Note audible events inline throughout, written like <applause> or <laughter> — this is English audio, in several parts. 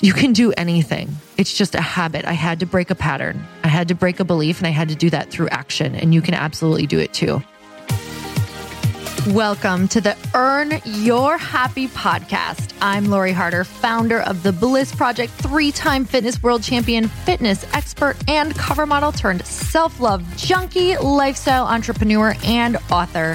You can do anything. It's just a habit. I had to break a pattern. I had to break a belief, and I had to do that through action. And you can absolutely do it too. Welcome to the Earn Your Happy podcast. I'm Lori Harder, founder of the Bliss Project, three time fitness world champion, fitness expert, and cover model turned self love junkie, lifestyle entrepreneur, and author.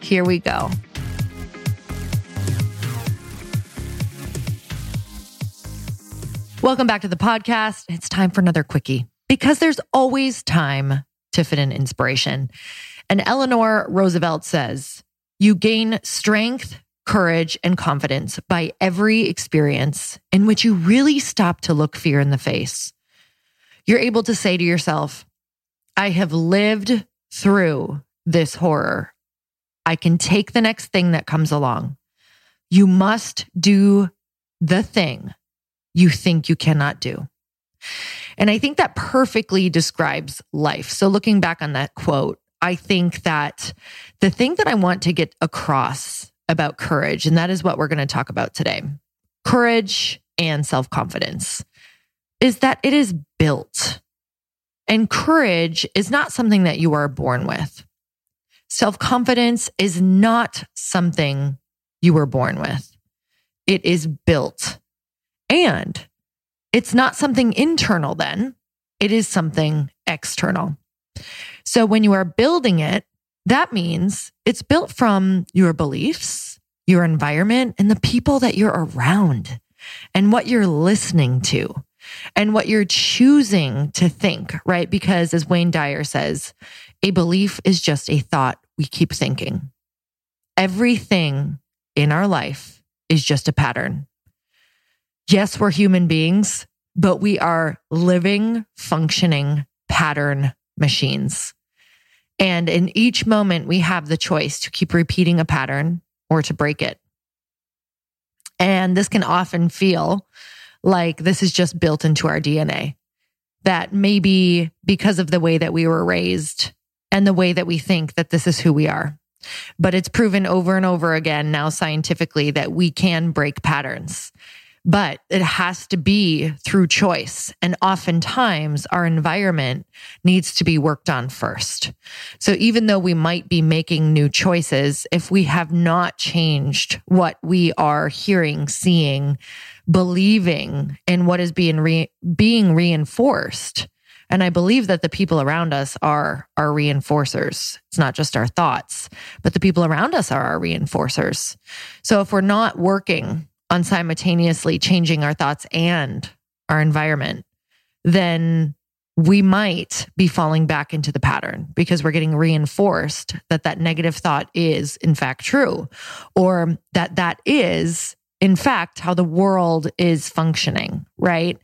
Here we go. Welcome back to the podcast. It's time for another quickie because there's always time to fit in inspiration. And Eleanor Roosevelt says, You gain strength, courage, and confidence by every experience in which you really stop to look fear in the face. You're able to say to yourself, I have lived through this horror. I can take the next thing that comes along. You must do the thing you think you cannot do. And I think that perfectly describes life. So looking back on that quote, I think that the thing that I want to get across about courage, and that is what we're going to talk about today courage and self confidence, is that it is built. And courage is not something that you are born with. Self confidence is not something you were born with. It is built. And it's not something internal then. it is something external. So when you are building it, that means it's built from your beliefs, your environment, and the people that you're around and what you're listening to and what you're choosing to think, right? Because as Wayne Dyer says, a belief is just a thought we keep thinking. Everything in our life is just a pattern. Yes, we're human beings, but we are living, functioning pattern machines. And in each moment, we have the choice to keep repeating a pattern or to break it. And this can often feel like this is just built into our DNA. That maybe because of the way that we were raised and the way that we think that this is who we are. But it's proven over and over again now scientifically that we can break patterns but it has to be through choice. And oftentimes our environment needs to be worked on first. So even though we might be making new choices, if we have not changed what we are hearing, seeing, believing in what is being re- being reinforced, and I believe that the people around us are our reinforcers. It's not just our thoughts, but the people around us are our reinforcers. So if we're not working on simultaneously changing our thoughts and our environment, then we might be falling back into the pattern because we're getting reinforced that that negative thought is in fact true or that that is in fact, how the world is functioning, right?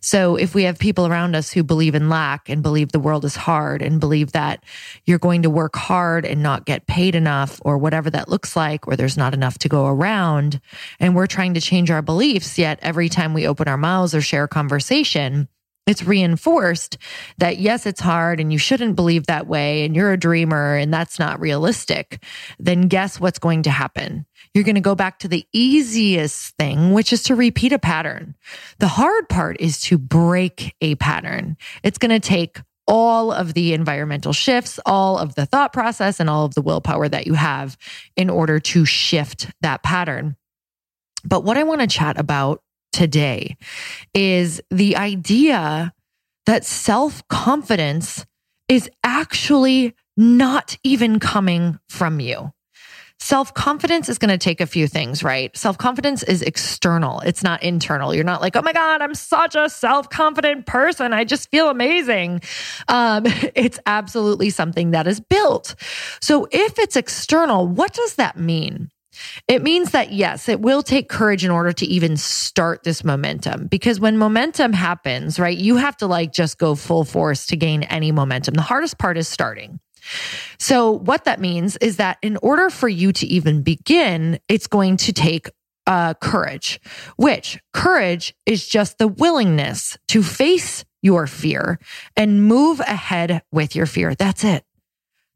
So if we have people around us who believe in lack and believe the world is hard and believe that you're going to work hard and not get paid enough or whatever that looks like, or there's not enough to go around, and we're trying to change our beliefs, yet every time we open our mouths or share a conversation, it's reinforced that yes, it's hard and you shouldn't believe that way and you're a dreamer and that's not realistic, then guess what's going to happen? You're going to go back to the easiest thing, which is to repeat a pattern. The hard part is to break a pattern. It's going to take all of the environmental shifts, all of the thought process, and all of the willpower that you have in order to shift that pattern. But what I want to chat about today is the idea that self confidence is actually not even coming from you. Self confidence is going to take a few things, right? Self confidence is external. It's not internal. You're not like, oh my God, I'm such a self confident person. I just feel amazing. Um, <laughs> it's absolutely something that is built. So if it's external, what does that mean? It means that yes, it will take courage in order to even start this momentum because when momentum happens, right, you have to like just go full force to gain any momentum. The hardest part is starting. So, what that means is that in order for you to even begin, it's going to take uh, courage, which courage is just the willingness to face your fear and move ahead with your fear. That's it.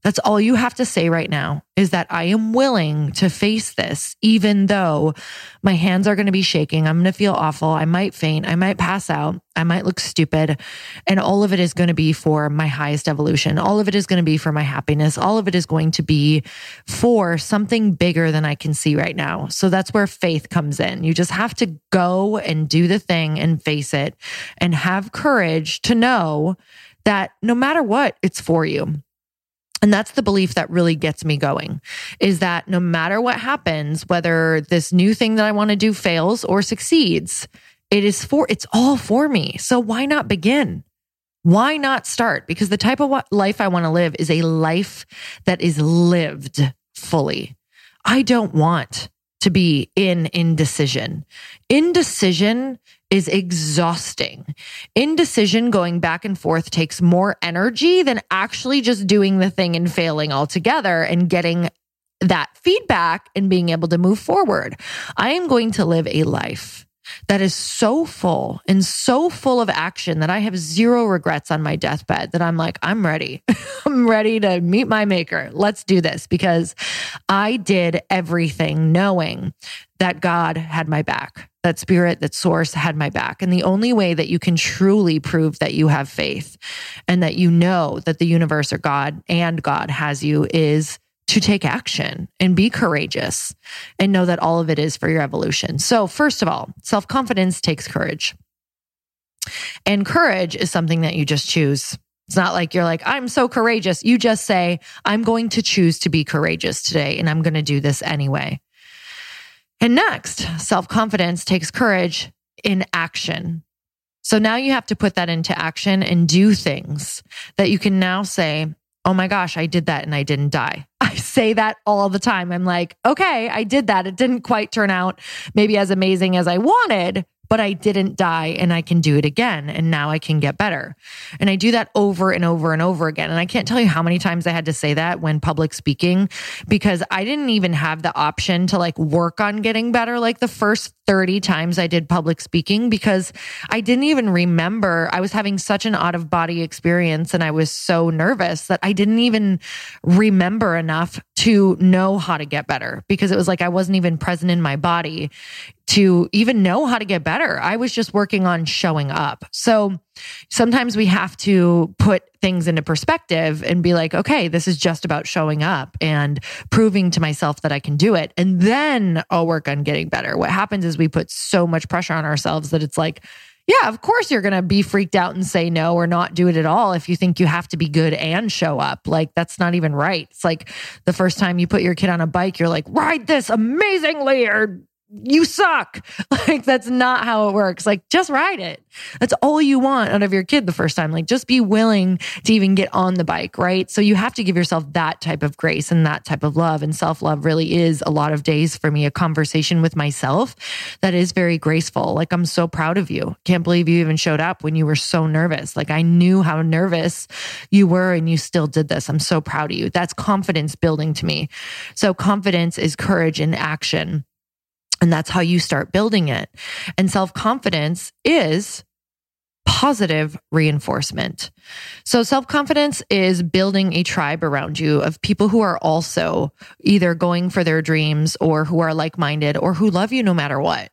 That's all you have to say right now is that I am willing to face this, even though my hands are going to be shaking. I'm going to feel awful. I might faint. I might pass out. I might look stupid. And all of it is going to be for my highest evolution. All of it is going to be for my happiness. All of it is going to be for something bigger than I can see right now. So that's where faith comes in. You just have to go and do the thing and face it and have courage to know that no matter what, it's for you. And that's the belief that really gets me going is that no matter what happens, whether this new thing that I want to do fails or succeeds, it is for, it's all for me. So why not begin? Why not start? Because the type of life I want to live is a life that is lived fully. I don't want to be in indecision. Indecision is exhausting. Indecision going back and forth takes more energy than actually just doing the thing and failing altogether and getting that feedback and being able to move forward. I am going to live a life that is so full and so full of action that I have zero regrets on my deathbed that I'm like, I'm ready. <laughs> I'm ready to meet my maker. Let's do this because I did everything knowing that God had my back, that spirit, that source had my back. And the only way that you can truly prove that you have faith and that you know that the universe or God and God has you is to take action and be courageous and know that all of it is for your evolution. So, first of all, self confidence takes courage. And courage is something that you just choose. It's not like you're like, I'm so courageous. You just say, I'm going to choose to be courageous today and I'm going to do this anyway. And next, self confidence takes courage in action. So now you have to put that into action and do things that you can now say, Oh my gosh, I did that and I didn't die. I say that all the time. I'm like, okay, I did that. It didn't quite turn out maybe as amazing as I wanted, but I didn't die and I can do it again. And now I can get better. And I do that over and over and over again. And I can't tell you how many times I had to say that when public speaking because I didn't even have the option to like work on getting better like the first 30 times I did public speaking because I didn't even remember. I was having such an out of body experience and I was so nervous that I didn't even remember enough to know how to get better because it was like I wasn't even present in my body to even know how to get better. I was just working on showing up. So sometimes we have to put things into perspective and be like, okay, this is just about showing up and proving to myself that I can do it. And then I'll work on getting better. What happens is we put so much pressure on ourselves that it's like, yeah, of course you're going to be freaked out and say no or not do it at all if you think you have to be good and show up. Like that's not even right. It's like the first time you put your kid on a bike, you're like, ride this amazingly or you suck. <laughs> Like that's not how it works. Like just ride it. That's all you want out of your kid the first time. Like just be willing to even get on the bike, right? So you have to give yourself that type of grace and that type of love. And self love really is a lot of days for me, a conversation with myself that is very graceful. Like I'm so proud of you. Can't believe you even showed up when you were so nervous. Like I knew how nervous you were and you still did this. I'm so proud of you. That's confidence building to me. So confidence is courage in action. And that's how you start building it. And self confidence is positive reinforcement. So self confidence is building a tribe around you of people who are also either going for their dreams or who are like minded or who love you no matter what.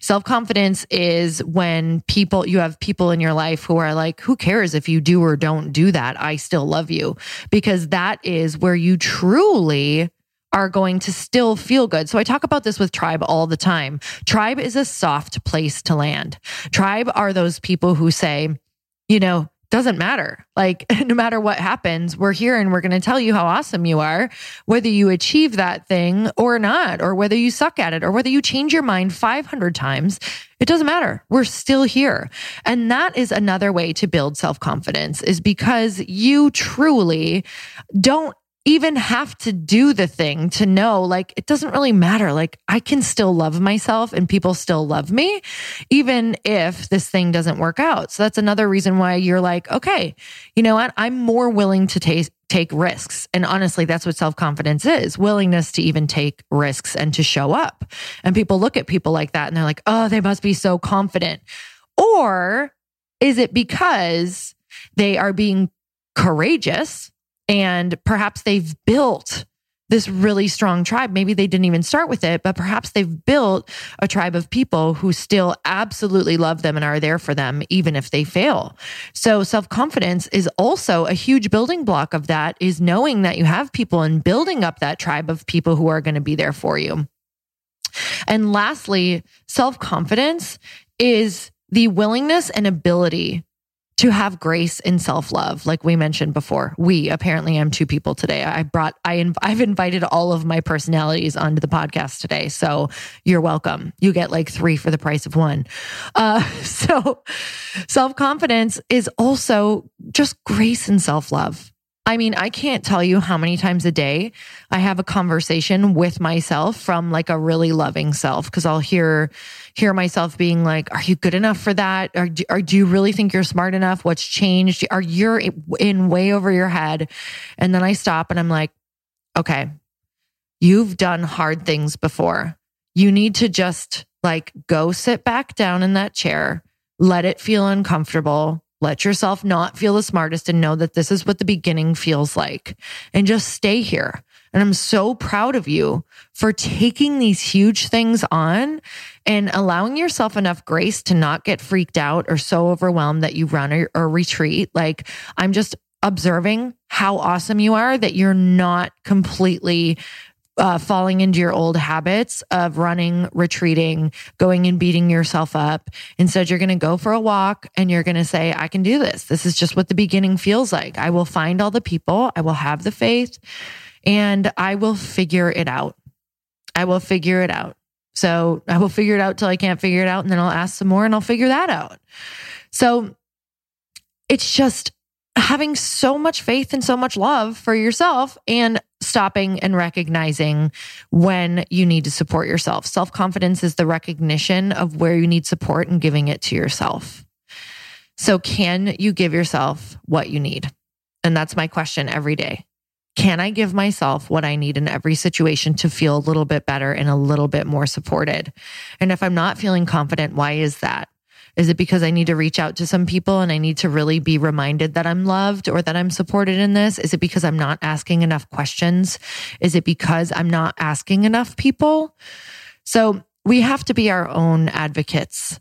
Self confidence is when people, you have people in your life who are like, who cares if you do or don't do that? I still love you because that is where you truly are going to still feel good. So I talk about this with tribe all the time. Tribe is a soft place to land. Tribe are those people who say, you know, doesn't matter. Like, <laughs> no matter what happens, we're here and we're going to tell you how awesome you are, whether you achieve that thing or not, or whether you suck at it, or whether you change your mind 500 times. It doesn't matter. We're still here. And that is another way to build self confidence is because you truly don't even have to do the thing to know like it doesn't really matter. Like I can still love myself and people still love me, even if this thing doesn't work out. So that's another reason why you're like, okay, you know what? I'm more willing to take take risks. And honestly, that's what self confidence is willingness to even take risks and to show up. And people look at people like that and they're like, oh, they must be so confident. Or is it because they are being courageous and perhaps they've built this really strong tribe. Maybe they didn't even start with it, but perhaps they've built a tribe of people who still absolutely love them and are there for them, even if they fail. So self confidence is also a huge building block of that is knowing that you have people and building up that tribe of people who are going to be there for you. And lastly, self confidence is the willingness and ability to have grace and self love, like we mentioned before. We apparently am two people today. I brought, I, inv- I've invited all of my personalities onto the podcast today. So you're welcome. You get like three for the price of one. Uh, <laughs> so self confidence is also just grace and self love. I mean, I can't tell you how many times a day I have a conversation with myself from like a really loving self because I'll hear hear myself being like, "Are you good enough for that? Or or do you really think you're smart enough? What's changed? Are you in way over your head?" And then I stop and I'm like, "Okay, you've done hard things before. You need to just like go sit back down in that chair, let it feel uncomfortable." Let yourself not feel the smartest and know that this is what the beginning feels like and just stay here. And I'm so proud of you for taking these huge things on and allowing yourself enough grace to not get freaked out or so overwhelmed that you run or, or retreat. Like I'm just observing how awesome you are that you're not completely uh, falling into your old habits of running, retreating, going and beating yourself up. Instead, you're going to go for a walk and you're going to say, I can do this. This is just what the beginning feels like. I will find all the people. I will have the faith and I will figure it out. I will figure it out. So I will figure it out till I can't figure it out. And then I'll ask some more and I'll figure that out. So it's just having so much faith and so much love for yourself and stopping and recognizing when you need to support yourself. Self confidence is the recognition of where you need support and giving it to yourself. So, can you give yourself what you need? And that's my question every day. Can I give myself what I need in every situation to feel a little bit better and a little bit more supported? And if I'm not feeling confident, why is that? Is it because I need to reach out to some people and I need to really be reminded that I'm loved or that I'm supported in this? Is it because I'm not asking enough questions? Is it because I'm not asking enough people? So we have to be our own advocates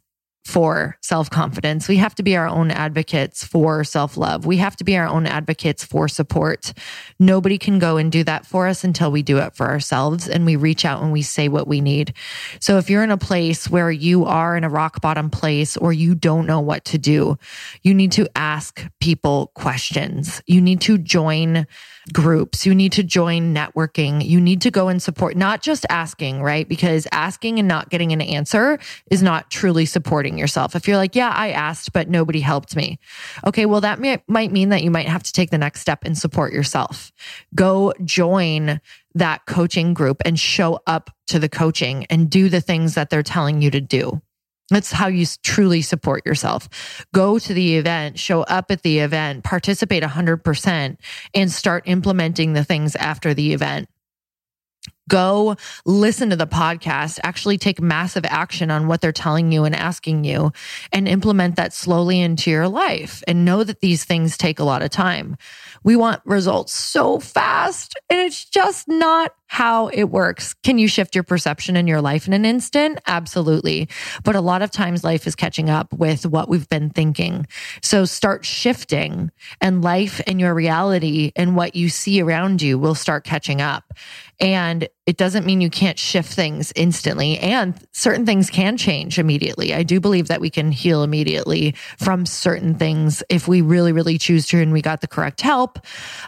for self confidence. We have to be our own advocates for self love. We have to be our own advocates for support. Nobody can go and do that for us until we do it for ourselves and we reach out and we say what we need. So if you're in a place where you are in a rock bottom place or you don't know what to do, you need to ask people questions. You need to join groups. You need to join networking. You need to go and support, not just asking, right? Because asking and not getting an answer is not truly supporting yourself. If you're like, yeah, I asked, but nobody helped me. Okay. Well, that may, might mean that you might have to take the next step and support yourself. Go join that coaching group and show up to the coaching and do the things that they're telling you to do. That's how you truly support yourself. Go to the event, show up at the event, participate 100%, and start implementing the things after the event go listen to the podcast, actually take massive action on what they're telling you and asking you and implement that slowly into your life and know that these things take a lot of time. We want results so fast and it's just not how it works. Can you shift your perception in your life in an instant? Absolutely. But a lot of times life is catching up with what we've been thinking. So start shifting and life and your reality and what you see around you will start catching up. And it doesn't mean you can't shift things instantly and certain things can change immediately. I do believe that we can heal immediately from certain things if we really, really choose to and we got the correct help.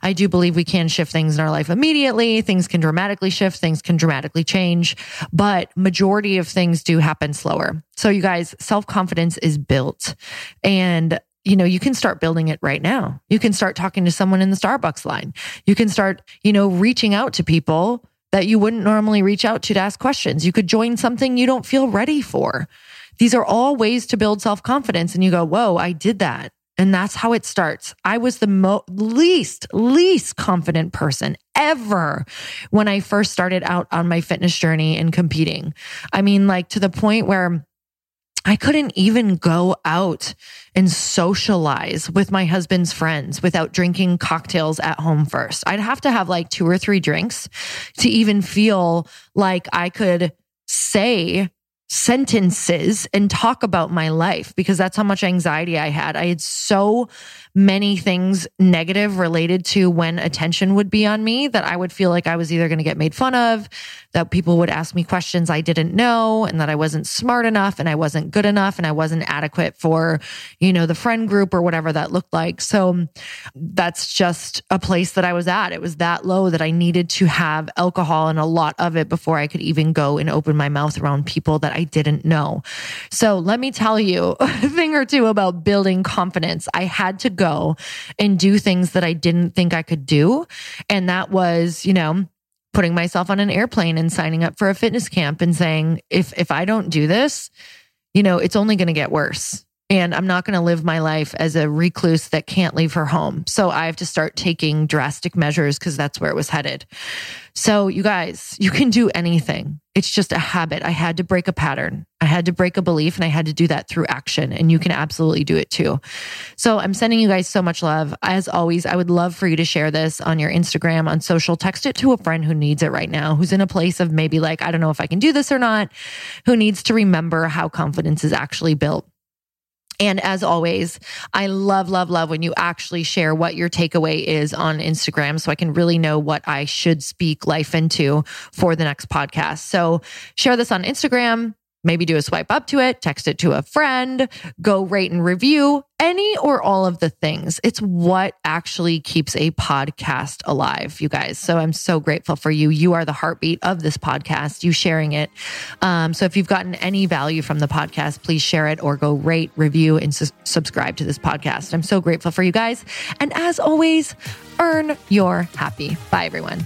I do believe we can shift things in our life immediately. Things can dramatically shift, things can dramatically change, but majority of things do happen slower. So you guys, self-confidence is built and you know, you can start building it right now. You can start talking to someone in the Starbucks line. You can start, you know, reaching out to people that you wouldn't normally reach out to to ask questions. You could join something you don't feel ready for. These are all ways to build self confidence. And you go, whoa, I did that. And that's how it starts. I was the mo- least, least confident person ever when I first started out on my fitness journey and competing. I mean, like to the point where I couldn't even go out and socialize with my husband's friends without drinking cocktails at home first. I'd have to have like two or three drinks to even feel like I could say sentences and talk about my life because that's how much anxiety I had. I had so many things negative related to when attention would be on me that I would feel like I was either going to get made fun of, that people would ask me questions I didn't know, and that I wasn't smart enough and I wasn't good enough and I wasn't adequate for, you know, the friend group or whatever that looked like. So um, that's just a place that I was at. It was that low that I needed to have alcohol and a lot of it before I could even go and open my mouth around people that I didn't know. So let me tell you <laughs> a thing or two about building confidence. I had to go and do things that I didn't think I could do. And that was, you know, putting myself on an airplane and signing up for a fitness camp and saying, if, if I don't do this, you know, it's only going to get worse and I'm not going to live my life as a recluse that can't leave her home. So I have to start taking drastic measures because that's where it was headed. So you guys, you can do anything. It's just a habit. I had to break a pattern. I had to break a belief and I had to do that through action and you can absolutely do it too. So I'm sending you guys so much love. As always, I would love for you to share this on your Instagram, on social, text it to a friend who needs it right now, who's in a place of maybe like, I don't know if I can do this or not, who needs to remember how confidence is actually built And as always, I love, love, love when you actually share what your takeaway is on Instagram so I can really know what I should speak life into for the next podcast. So share this on Instagram, maybe do a swipe up to it, text it to a friend, go rate and review any or all of the things. It's what actually keeps a podcast alive, you guys. So I'm so grateful for you. You are the heartbeat of this podcast, you sharing it. Um, so if you've gotten any value from the podcast, please share it or go rate, review, and su- subscribe to this podcast. I'm so grateful for you guys. And as always, earn your happy. Bye, everyone.